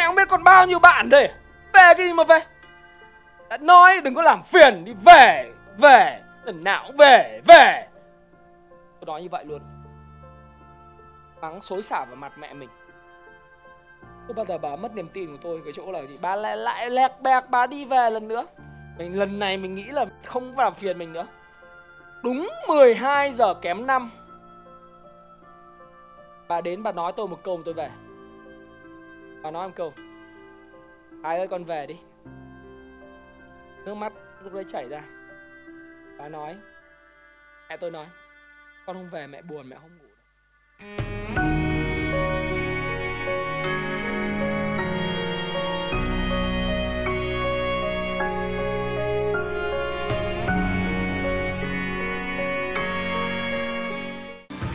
Mẹ không biết còn bao nhiêu bạn đây. Về cái gì mà về? Đã nói đừng có làm phiền đi. Về Về Lần nào cũng về Về. Tôi nói như vậy luôn. Mắng xối xả vào mặt mẹ mình. Tôi bao giờ bà mất niềm tin của tôi Cái chỗ là gì? Bà lại, lại lẹt bẹc bà đi về lần nữa. Mình Lần này mình nghĩ là không làm phiền mình nữa. Đúng 12 giờ kém 5 Bà đến bà nói tôi một câu mà tôi về. Bà nói một câu. Ai ơi, con về đi. Nước mắt lúc đấy chảy ra. Bà nói, Mẹ tôi nói, Con không về, mẹ buồn, mẹ không ngủ được.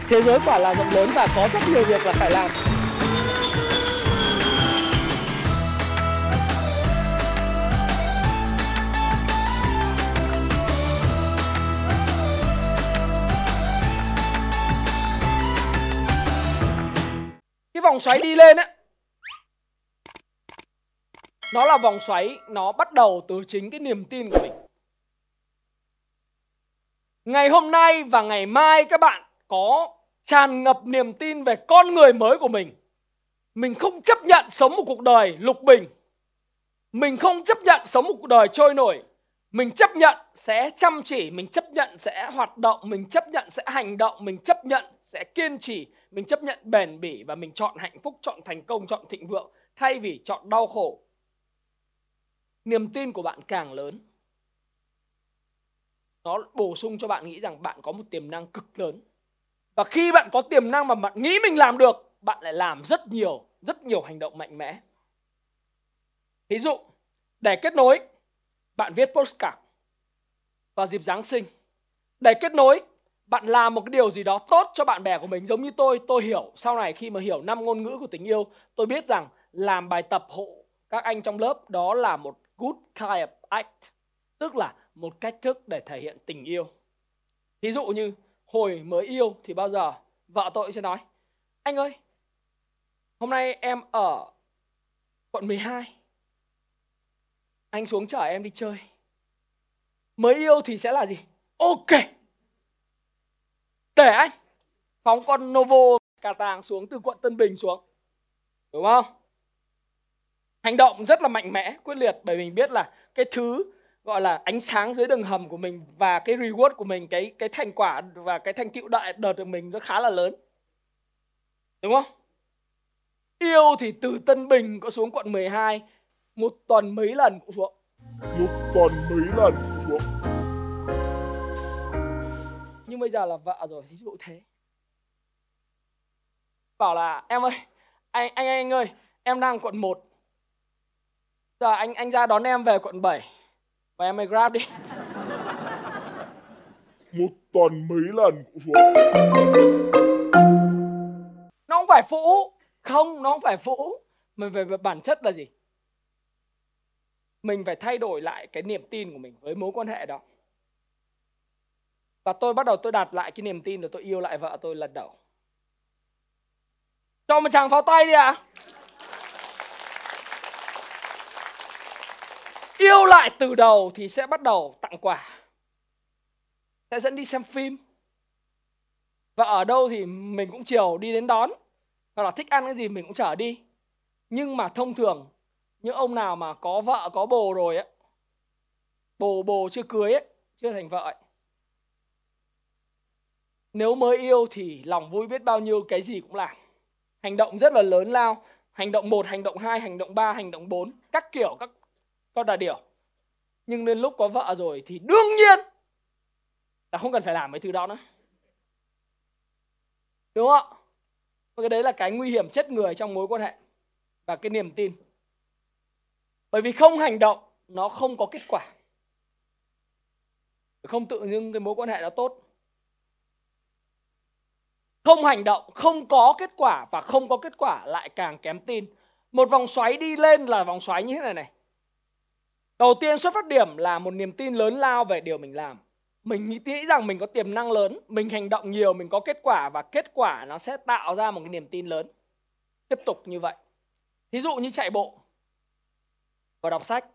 Thế giới quả là rộng lớn và có rất nhiều việc là phải làm. Vòng xoáy đi lên á nó là vòng xoáy, nó bắt đầu từ chính cái niềm tin của mình. Ngày hôm nay và ngày mai các bạn có tràn ngập niềm tin về con người mới của mình. Mình không chấp nhận sống một cuộc đời lục bình. Mình không chấp nhận sống một cuộc đời trôi nổi. Mình chấp nhận sẽ chăm chỉ, mình chấp nhận sẽ hoạt động, mình chấp nhận sẽ hành động, mình chấp nhận sẽ kiên trì mình chấp nhận bền bỉ và mình chọn hạnh phúc, chọn thành công, chọn thịnh vượng, thay vì chọn đau khổ. Niềm tin của bạn càng lớn. Nó bổ sung cho bạn nghĩ rằng bạn có một tiềm năng cực lớn. Và khi bạn có tiềm năng mà bạn nghĩ mình làm được, bạn lại làm rất nhiều rất nhiều hành động mạnh mẽ. Ví dụ, để kết nối, bạn viết postcard. Vào dịp Giáng sinh, để kết nối bạn làm một cái điều gì đó tốt cho bạn bè của mình, giống như tôi tôi hiểu. Sau này khi mà hiểu năm ngôn ngữ của tình yêu, tôi biết rằng làm bài tập hộ các anh trong lớp đó là một good kind of act, tức là một cách thức để thể hiện tình yêu. Ví dụ như, hồi mới yêu thì bao giờ? Vợ tôi sẽ nói, anh ơi, hôm nay em ở quận 12 anh xuống chở em đi chơi. Mới yêu thì sẽ là gì? Ok để anh. Phóng con Novo cà tàng xuống từ quận Tân Bình xuống. Đúng không? Hành động rất là mạnh mẽ, quyết liệt, bởi mình biết là cái thứ gọi là ánh sáng dưới đường hầm của mình và cái reward của mình, cái cái thành quả và cái thành tựu đại đợt của mình nó khá là lớn. Đúng không? Yêu thì từ Tân Bình có xuống quận 12 một tuần mấy lần cũng xuống. Một tuần mấy lần cũng xuống nhưng bây giờ là vợ rồi ví dụ thế. Bảo là em ơi anh anh anh ơi em đang quận 1 giờ anh anh ra đón em về quận 7 và em mày grab đi. Một tuần mấy lần cũng xuống. Nó không phải phụ không nó không phải phụ mà về, về bản chất là gì? Mình phải thay đổi lại cái niềm tin của mình với mối quan hệ đó và tôi bắt đầu tôi đặt lại cái niềm tin rồi tôi yêu lại vợ tôi lần đầu. Cho một chàng pháo tay đi ạ. À. yêu lại từ đầu thì sẽ bắt đầu tặng quà. Sẽ dẫn đi xem phim. Và ở đâu thì mình cũng chiều đi đến đón. Hoặc là thích ăn cái gì mình cũng chở đi. Nhưng mà thông thường, những ông nào mà có vợ, có bồ rồi ấy bồ bồ chưa cưới ấy chưa thành vợ ấy nếu mới yêu thì lòng vui biết bao nhiêu, cái gì cũng làm hành động rất là lớn lao. Hành động một, hành động hai, hành động ba, hành động bốn. Các kiểu, các con đà điểu nhưng đến lúc có vợ rồi thì đương nhiên là không cần phải làm mấy thứ đó nữa. Đúng không ạ? Cái đấy là cái nguy hiểm chết người trong mối quan hệ và cái niềm tin. Bởi vì không hành động, nó không có kết quả. Không tự dưng cái mối quan hệ đó tốt không hành động, không có kết quả và không có kết quả lại càng kém tin. Một vòng xoáy đi lên là vòng xoáy như thế này này. Đầu tiên xuất phát điểm là một niềm tin lớn lao về điều mình làm. Mình nghĩ rằng mình có tiềm năng lớn, mình hành động nhiều, mình có kết quả và kết quả nó sẽ tạo ra một cái niềm tin lớn. Tiếp tục như vậy. Thí dụ như chạy bộ và đọc sách.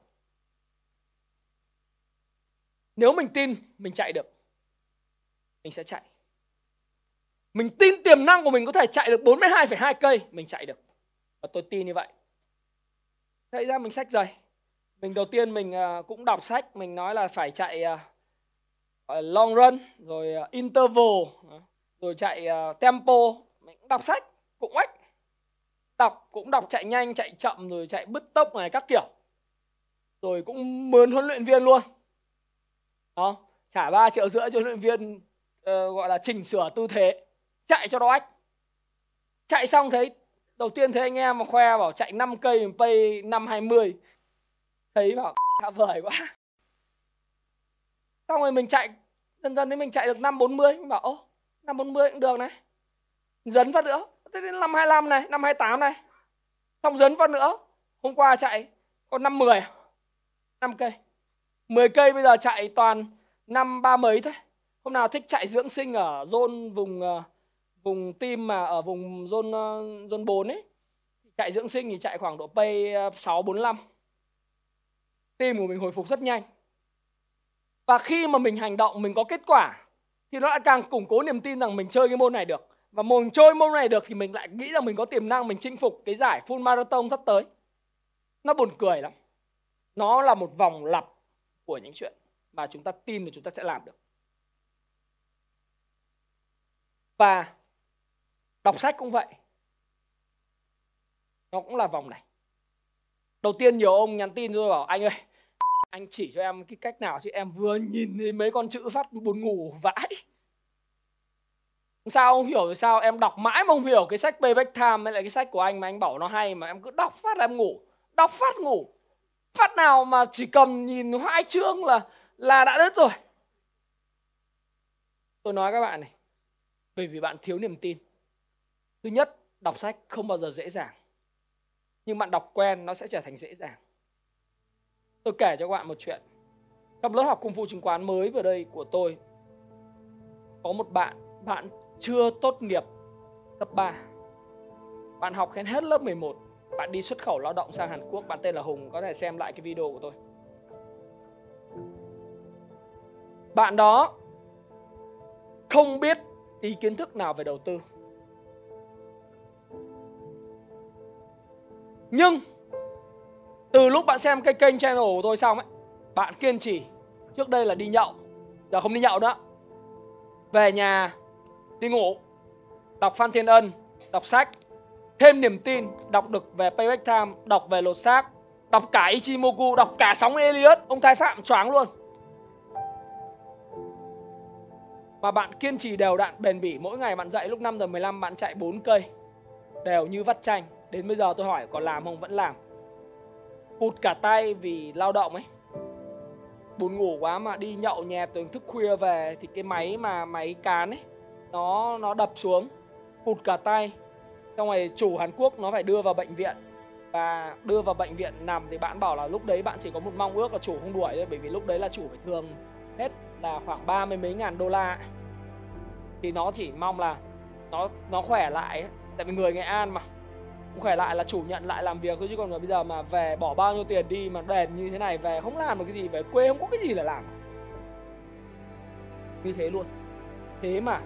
Nếu mình tin, mình chạy được. Mình sẽ chạy mình tin tiềm năng của mình có thể chạy được 42,2 cây. Mình chạy được. Và tôi tin như vậy. Thế ra mình sách giày. Mình đầu tiên mình à, cũng đọc sách. Mình nói là phải chạy à, long run rồi à, interval rồi chạy tempo. Mình cũng đọc sách cũng ếch. Đọc cũng đọc chạy nhanh chạy chậm rồi chạy bứt tốc này các kiểu. Rồi cũng mướn huấn luyện viên luôn. Đó trả 3 triệu rưỡi cho huấn luyện viên uh, gọi là chỉnh sửa tư thế chạy cho đó ách. Chạy xong thấy đầu tiên thấy anh em mà khoe bảo chạy 5 cây pay 520 thấy bảo đã vời quá. Xong rồi mình chạy dần dần đến mình chạy được 540 mình bảo ô 540 cũng được này. Dấn phát nữa. Thế đến 525 này 528 này. Xong dấn phát nữa. Hôm qua chạy còn 510 5 cây. 10 cây bây giờ chạy toàn năm ba mấy thôi. Hôm nào thích chạy dưỡng sinh ở zone vùng uh, vùng tim mà ở vùng zone ờ, zone 4 ấy chạy dưỡng sinh thì chạy khoảng độ pay 645 tim của mình hồi phục rất nhanh. Và khi mà mình hành động, mình có kết quả, thì nó lại càng củng cố niềm tin rằng mình chơi cái môn này được. Và mình chơi môn này được thì mình lại nghĩ rằng mình có tiềm năng, mình chinh phục cái giải full marathon sắp tới. Nó buồn cười lắm. Nó là một vòng lặp của những chuyện mà chúng ta tin là chúng ta sẽ làm được. Và đọc sách cũng vậy. Nó cũng là vòng này. Đầu tiên nhiều ông nhắn tin rồi bảo, anh ơi, anh chỉ cho em cái cách nào chứ em vừa nhìn thấy mấy con chữ phát buồn ngủ vãi. Sao, không hiểu rồi sao, em đọc mãi mà không hiểu cái sách Payback Time hay là cái sách của anh mà anh bảo nó hay mà em cứ đọc phát là em ngủ. Đọc phát ngủ. Phát nào mà chỉ cầm nhìn hai chương là là đã đứt rồi. Tôi nói các bạn này, bởi vì bạn thiếu niềm tin thứ nhất, đọc sách không bao giờ dễ dàng. Nhưng bạn đọc quen, nó sẽ trở thành dễ dàng. Tôi kể cho các bạn một chuyện. Trong lớp học cung phu chứng khoán mới vừa đây của tôi, có một bạn bạn chưa tốt nghiệp cấp 3 bạn học hết hết lớp 11 bạn đi xuất khẩu lao động sang Hàn Quốc. Bạn tên là Hùng, có thể xem lại cái video của tôi. Bạn đó không biết ý kiến thức nào về đầu tư. Nhưng, từ lúc bạn xem cái kênh channel của tôi xong ấy, bạn kiên trì. Trước đây là đi nhậu, giờ không đi nhậu nữa. Về nhà, đi ngủ, đọc Phan Thiên Ân, đọc sách, thêm niềm tin, đọc được về Payback Time, đọc về lột xác, đọc cả Ichimoku, đọc cả sóng Elliot. Ông Thái Phạm choáng luôn. Và bạn kiên trì đều đặn, bền bỉ. Mỗi ngày bạn dậy lúc 5 giờ 15 bạn chạy 4 cây, Đều như vắt chanh. Đến bây giờ tôi hỏi còn làm không? Vẫn làm. Hụt cả tay vì lao động ấy. Buồn ngủ quá mà đi nhậu nhẹt tôi thức khuya về Thì cái máy mà máy cán ấy, Nó nó đập xuống. Hụt cả tay. Xong rồi chủ Hàn Quốc nó phải đưa vào bệnh viện. Và đưa vào bệnh viện nằm Thì bạn bảo là lúc đấy bạn chỉ có một mong ước là chủ không đuổi thôi, Bởi vì lúc đấy là chủ phải thường hết là khoảng ba mươi mấy ngàn đô la thì nó chỉ mong là nó nó khỏe lại tại vì người nghệ an mà khỏe lại là chủ nhận lại làm việc thôi. Chứ còn bây giờ mà về bỏ bao nhiêu tiền đi mà đền như thế này, về không làm được cái gì, về quê không có cái gì để làm. Như thế luôn. Thế mà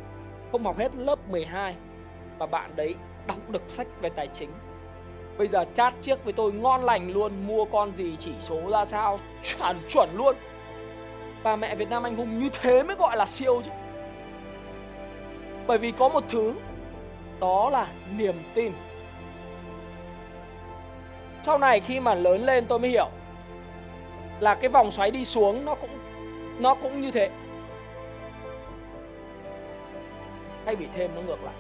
không học hết lớp 12 và bạn đấy đọc được sách về tài chính. Bây giờ chat chiếc với tôi ngon lành luôn, mua con gì, chỉ số ra sao, chuẩn chuẩn luôn. Bà mẹ Việt Nam anh hùng như thế mới gọi là siêu chứ. Bởi vì có một thứ, đó là niềm tin sau này khi mà lớn lên tôi mới hiểu là cái vòng xoáy đi xuống nó cũng nó cũng như thế. Hay bị thêm nó ngược lại.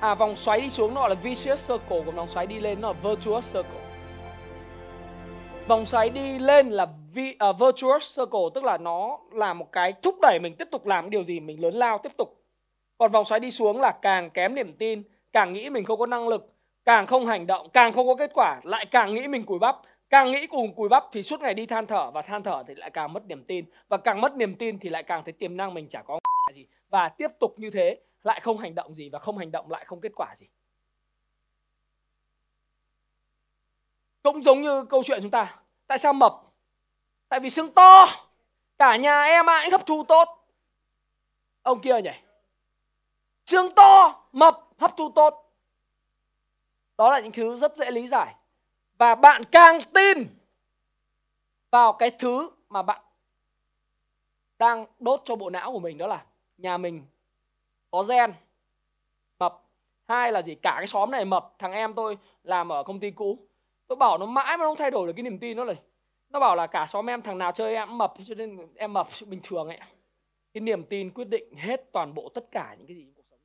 À vòng xoáy đi xuống nó gọi là vicious circle còn vòng xoáy đi lên nó là virtuous circle. Vòng xoáy đi lên là vi, uh, virtuous circle tức là nó là một cái thúc đẩy mình tiếp tục làm điều gì mình lớn lao tiếp tục. Còn vòng xoáy đi xuống là càng kém niềm tin càng nghĩ mình không có năng lực càng không hành động, càng không có kết quả, lại càng nghĩ mình cùi bắp. Càng nghĩ cùng cùi bắp thì suốt ngày đi than thở, và than thở thì lại càng mất niềm tin. Và càng mất niềm tin thì lại càng thấy tiềm năng mình chả có gì. Và tiếp tục như thế, lại không hành động gì, và không hành động lại không kết quả gì. Cũng giống như câu chuyện chúng ta, tại sao mập? Tại vì xương to. Cả nhà em ai hấp thu tốt. Ông kia nhỉ? Xương to, mập hấp thu tốt đó là những thứ rất dễ lý giải. Và bạn càng tin vào cái thứ mà bạn đang đốt cho bộ não của mình, đó là nhà mình có gen mập hai là gì, cả cái xóm này mập. Thằng em tôi làm ở công ty cũ. Tôi bảo nó mãi mà không thay đổi được cái niềm tin đó này nó bảo là cả xóm em, thằng nào chơi em mập, cho nên em mập bình thường ấy. Cái niềm tin quyết định hết toàn bộ tất cả những cái gì trong cuộc sống.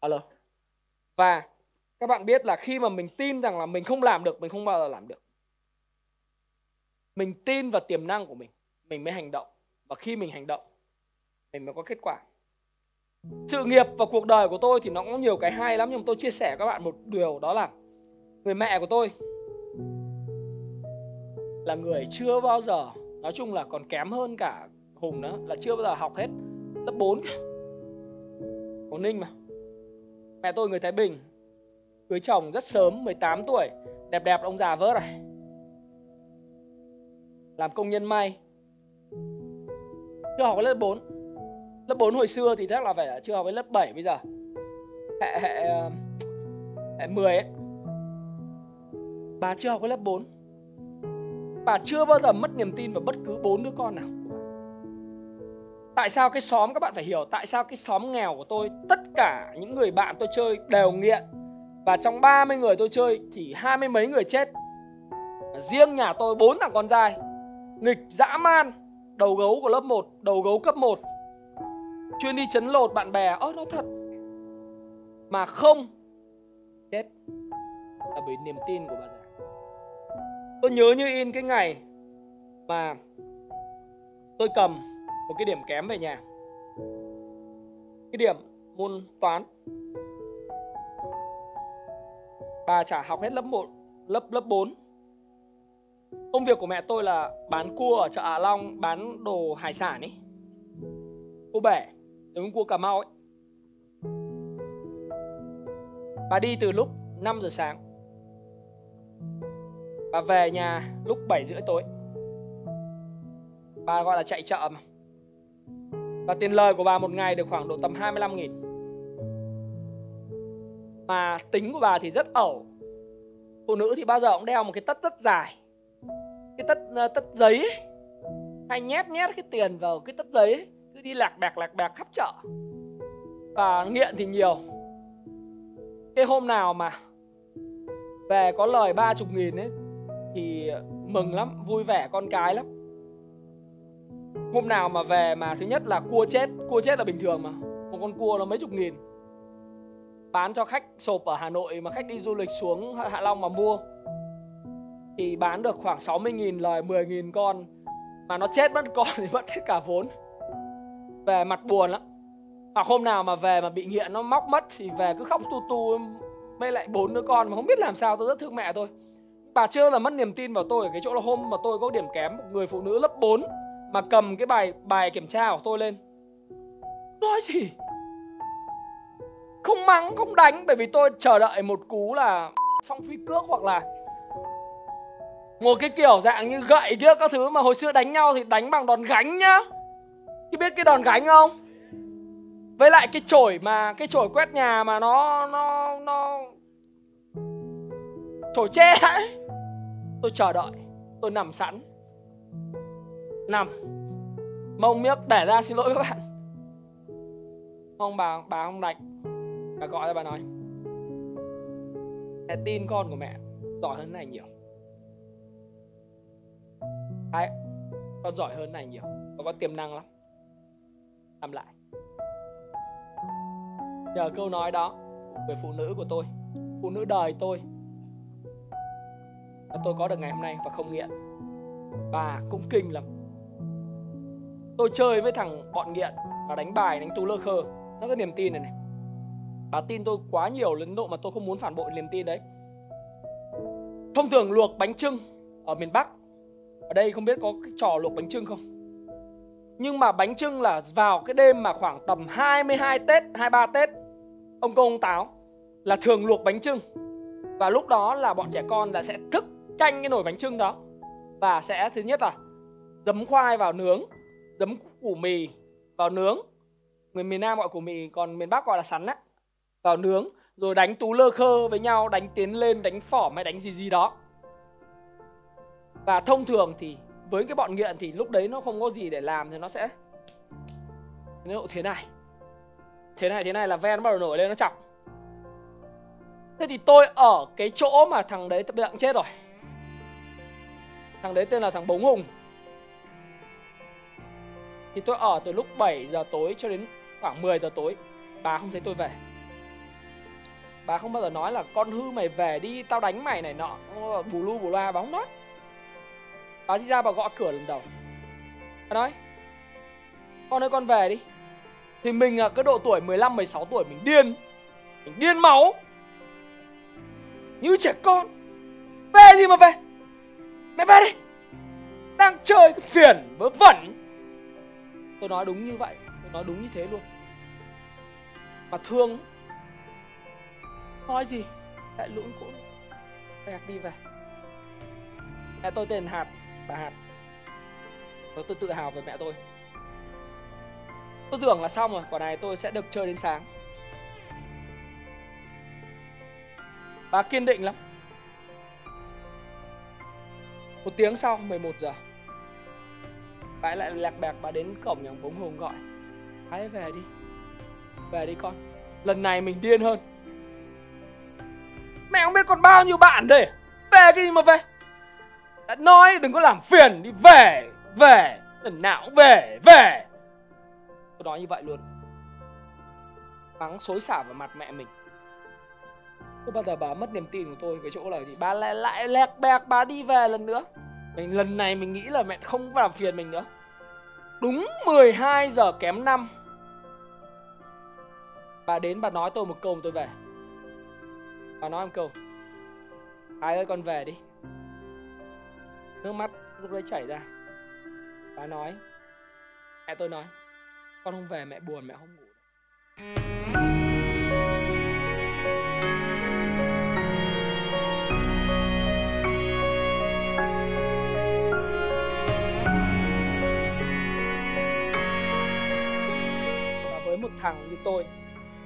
Alo. Và các bạn biết là khi mà mình tin rằng là mình không làm được, mình không bao giờ làm được. Mình tin vào tiềm năng của mình mình mới hành động. Và khi mình hành động, mình mới có kết quả. Sự nghiệp và cuộc đời của tôi thì nó có nhiều cái hay lắm, nhưng tôi chia sẻ các bạn một điều, đó là người mẹ của tôi là người chưa bao giờ, nói chung là còn kém hơn cả Hùng nữa, là chưa bao giờ học hết lớp 4 của Ninh mà. Mẹ tôi người Thái Bình Cưới chồng rất sớm 18 tuổi. Đẹp đẹp ông già vớt này. Làm công nhân may. Chưa học lớp 4 Lớp 4 hồi xưa thì chắc là phải chưa học với lớp 7 bây giờ. Hệ, hệ, ờ, hệ 10 ấy. Bà chưa học với lớp 4 Bà chưa bao giờ mất niềm tin vào bất cứ bốn đứa con nào. Tại sao cái xóm các bạn phải hiểu Tại sao cái xóm nghèo của tôi Tất cả những người bạn tôi chơi đều nghiện. Và trong 30 người tôi chơi Thì hai mươi mấy người chết. Riêng nhà tôi bốn thằng con trai. Nghịch, dã man, Đầu gấu của lớp 1 Đầu gấu cấp 1 Chuyên đi chấn lột bạn bè. Ơ nó thật. Mà không, Chết. Là bởi niềm tin của bà già. Tôi nhớ như in cái ngày Mà Tôi cầm một cái điểm kém về nhà. Cái điểm môn toán bà chả học hết lớp 1 lớp lớp 4 công việc của mẹ tôi là bán cua ở chợ Hạ Long, bán đồ hải sản ấy cua bể, giống cua Cà Mau ấy. Bà đi từ lúc 5 giờ sáng. Bà về nhà lúc 7 rưỡi tối. Bà gọi là chạy chợ mà. Và tiền lời của bà một ngày được khoảng độ tầm 25 nghìn. Mà tính của bà thì rất ẩu. Phụ nữ thì bao giờ cũng đeo một cái tất rất dài Cái tất ờ, tất giấy ấy. Hay nhét nhét cái tiền vào cái tất giấy ấy. Cứ đi lạc bạc lạc bạc khắp chợ. Và nghiện thì nhiều. Cái hôm nào mà Về có lời ba chục nghìn ấy Thì mừng lắm, vui vẻ con cái lắm. Hôm nào mà về mà thứ nhất là cua chết cua chết là bình thường mà. Một con cua nó mấy chục nghìn bán cho khách sộp ở Hà Nội mà khách đi du lịch xuống Hạ Long mà mua, thì bán được khoảng 60 nghìn lời 10 nghìn con. Mà nó chết mất con thì mất hết cả vốn. Về mặt buồn lắm. Hoặc hôm nào mà về mà bị nghiện, nó móc mất thì về cứ khóc tu tu mấy lại bốn đứa con mà không biết làm sao tôi rất thương mẹ tôi. Bà chưa là mất niềm tin vào tôi ở cái chỗ là hôm mà tôi có điểm kém một người phụ nữ lớp 4 mà cầm cái bài bài kiểm tra của tôi lên. Nói gì? Không mắng, không đánh, bởi vì tôi chờ đợi một cú là xong phi cước hoặc là một cái kiểu dạng như gậy kia, các thứ mà hồi xưa đánh nhau thì đánh bằng đòn gánh nhá. Chị biết cái đòn gánh không? Với lại cái chổi mà, cái chổi quét nhà mà nó nó nó chổi tre ấy. Tôi chờ đợi, tôi nằm sẵn. Nằm. Mông miếc để ra xin lỗi các bạn. Ông bà bà không đánh bà gọi ra bà nói, mẹ tin con của mẹ giỏi hơn này nhiều. Đấy, con giỏi hơn này nhiều, con có tiềm năng lắm. Làm lại. Nhờ câu nói đó của người phụ nữ của tôi, phụ nữ đời tôi tôi có được ngày hôm nay và không nghiện. Bà cũng kinh lắm. Tôi chơi với thằng bọn nghiện và đánh bài, đánh tú lơ khơ. Trong cái niềm tin này này bà tin tôi quá nhiều đến độ mà tôi không muốn phản bội niềm tin đấy. Thông thường luộc bánh trưng ở miền bắc ở đây không biết có cái trò luộc bánh trưng không? Nhưng mà bánh trưng là vào cái đêm mà khoảng tầm 22 Tết, 23 Tết Ông công ông táo là thường luộc bánh trưng Và lúc đó là bọn trẻ con là sẽ thức canh cái nồi bánh trưng đó và sẽ thứ nhất là giấm khoai vào nướng giấm củ mì vào nướng. Người miền Nam gọi củ mì còn miền Bắc gọi là sắn á vào nướng, rồi đánh tú lơ khơ với nhau, đánh tiến lên, đánh phỏm hay đánh gì gì đó. Và thông thường thì với cái bọn nghiện thì lúc đấy nó không có gì để làm thì nó sẽ nó thế này. Thế này thế này là ven bắt đầu nổi lên, nó chọc. Thế thì tôi ở cái chỗ mà thằng đấy bây giờ chết rồi. Thằng đấy tên là thằng bống hùng thì tôi ở từ lúc 7 giờ tối cho đến khoảng 10 giờ tối. Bà không thấy tôi về bà không bao giờ nói là con hư mày về đi, tao đánh mày này nọ. Bù lu bù loa bóng đó. Bà đi ra bà gõ cửa lần đầu. Bà nói, con ơi, con về đi. Thì mình là cái độ tuổi 15 16 tuổi mình điên. Mình điên máu. Như trẻ con. Về gì mà về? Mẹ về đi. Đang chơi cái phiền vớ vẩn. Tôi nói đúng như vậy. Tôi nói đúng như thế luôn. Mà thương nói gì, lại lũn cũn. Bẹt đi về. Mẹ tôi tên hạt, bà hạt. Và tôi tự hào về mẹ tôi. Tôi tưởng là xong rồi, quả này tôi sẽ được chơi đến sáng. Bà kiên định lắm. Một tiếng sau 11 giờ. Bà lại lạc bạc bà đến cổng nhà bống hùng gọi. Hãy về đi. Về đi con. Lần này mình điên hơn mẹ không biết còn bao nhiêu bạn đây. Về cái gì mà về? Đã nói đừng có làm phiền đi. Về về, lần nào cũng về về. Tôi nói như vậy luôn. Mắng xối xả vào mặt mẹ mình. Tôi bao giờ bà mất niềm tin của tôi cái chỗ là gì? Bà lại lại lẹt bẹc bà đi về lần nữa. Mình, lần này mình nghĩ là mẹ không làm phiền mình nữa. Đúng 12 giờ kém 5 bà đến bà nói tôi một câu mà tôi về bà nói một câu. Ai ơi, con về đi. Nước mắt lúc đấy chảy ra. Bà nói, mẹ tôi nói, con không về mẹ buồn, mẹ không ngủ và với một thằng như tôi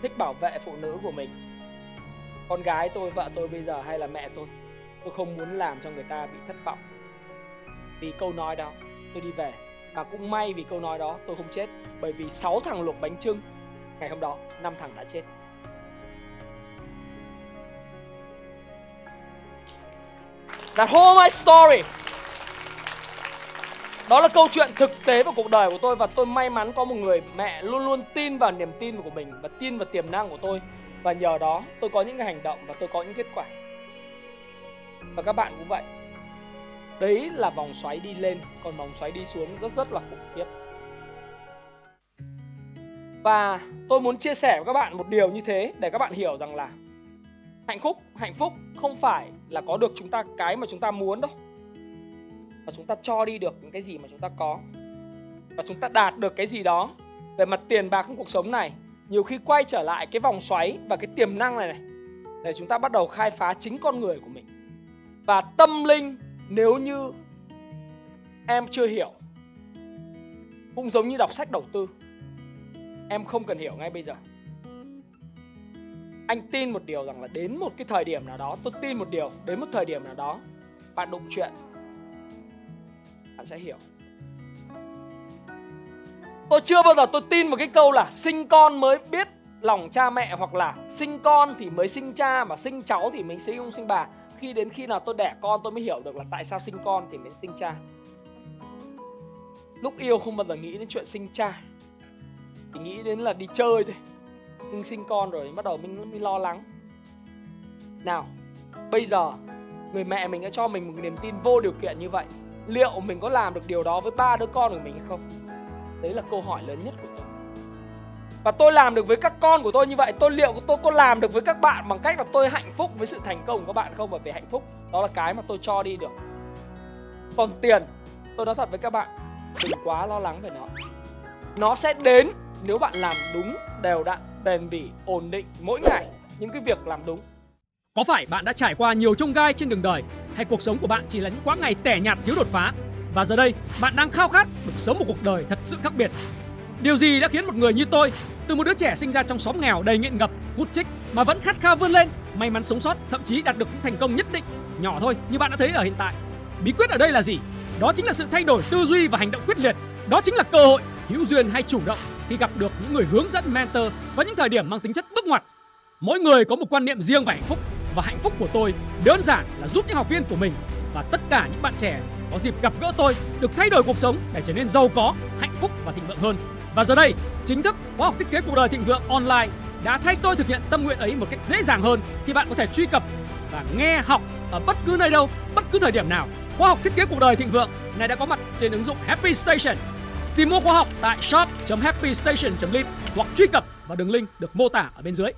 thích bảo vệ phụ nữ của mình con gái tôi, vợ tôi bây giờ hay là mẹ tôi? Tôi không muốn làm cho người ta bị thất vọng. Vì câu nói đó, tôi đi về. Và cũng may vì câu nói đó, tôi không chết. Bởi vì 6 thằng luộc bánh trưng, ngày hôm đó, năm thằng đã chết. That whole my story. Đó là câu chuyện thực tế của cuộc đời của tôi và tôi may mắn có một người mẹ luôn luôn tin vào niềm tin của mình và tin vào tiềm năng của tôi và nhờ đó, tôi có những cái hành động và tôi có những kết quả. Và các bạn cũng vậy. Đấy là vòng xoáy đi lên, còn vòng xoáy đi xuống rất rất là khủng khiếp. Và tôi muốn chia sẻ với các bạn một điều như thế để các bạn hiểu rằng là hạnh phúc hạnh phúc không phải là có được chúng ta cái mà chúng ta muốn đâu. Và chúng ta cho đi được những cái gì mà chúng ta có. Và chúng ta đạt được cái gì đó về mặt tiền bạc trong cuộc sống này nhiều khi quay trở lại cái vòng xoáy và cái tiềm năng này này, để chúng ta bắt đầu khai phá chính con người của mình. Và tâm linh, nếu như em chưa hiểu, cũng giống như đọc sách đầu tư, em không cần hiểu ngay bây giờ. Anh tin một điều rằng là đến một cái thời điểm nào đó, tôi tin một điều, đến một thời điểm nào đó, bạn đụng chuyện, bạn sẽ hiểu tôi chưa bao giờ tôi tin vào cái câu là sinh con mới biết lòng cha mẹ hoặc là sinh con thì mới sinh cha mà sinh cháu thì mình sinh ông sinh bà. Khi đến khi nào tôi đẻ con tôi mới hiểu được là tại sao sinh con thì mới sinh cha. Lúc yêu không bao giờ nghĩ đến chuyện sinh cha. Chỉ nghĩ đến là đi chơi thôi. Nhưng sinh con rồi bắt đầu mình mới lo lắng. Nào, bây giờ người mẹ mình đã cho mình một niềm tin vô điều kiện như vậy. Liệu mình có làm được điều đó với ba đứa con của mình hay không? Đấy là câu hỏi lớn nhất của tôi. Và tôi làm được với các con của tôi như vậy, tôi liệu tôi có làm được với các bạn bằng cách là tôi hạnh phúc với sự thành công của các bạn không? Và về hạnh phúc, đó là cái mà tôi cho đi được. Còn tiền, tôi nói thật với các bạn, đừng quá lo lắng về nó. Nó sẽ đến nếu bạn làm đúng, đều đặn, bền bỉ, ổn định mỗi ngày những cái việc làm đúng. Có phải bạn đã trải qua nhiều trông gai trên đường đời, hay cuộc sống của bạn chỉ là những quãng ngày tẻ nhạt thiếu đột phá? Và giờ đây bạn đang khao khát được sống một cuộc đời thật sự khác biệt. Điều gì đã khiến một người như tôi, từ một đứa trẻ sinh ra trong xóm nghèo đầy nghiện ngập, hút chích mà vẫn khát khao vươn lên, may mắn sống sót, thậm chí đạt được những thành công nhất định, nhỏ thôi như bạn đã thấy ở hiện tại. Bí quyết ở đây là gì? Đó chính là sự thay đổi tư duy và hành động quyết liệt. Đó chính là cơ hội, hữu duyên hay chủ động khi gặp được những người hướng dẫn mentor và những thời điểm mang tính chất bước ngoặt. Mỗi người có một quan niệm riêng về hạnh phúc và hạnh phúc của tôi đơn giản là giúp những học viên của mình và tất cả những bạn trẻ có dịp gặp gỡ tôi được thay đổi cuộc sống để trở nên giàu có, hạnh phúc và thịnh vượng hơn. Và giờ đây, chính thức khóa học thiết kế cuộc đời thịnh vượng online đã thay tôi thực hiện tâm nguyện ấy một cách dễ dàng hơn khi bạn có thể truy cập và nghe học ở bất cứ nơi đâu, bất cứ thời điểm nào. Khóa học thiết kế cuộc đời thịnh vượng này đã có mặt trên ứng dụng Happy Station. Tìm mua khóa học tại shop.happystation.live hoặc truy cập vào đường link được mô tả ở bên dưới.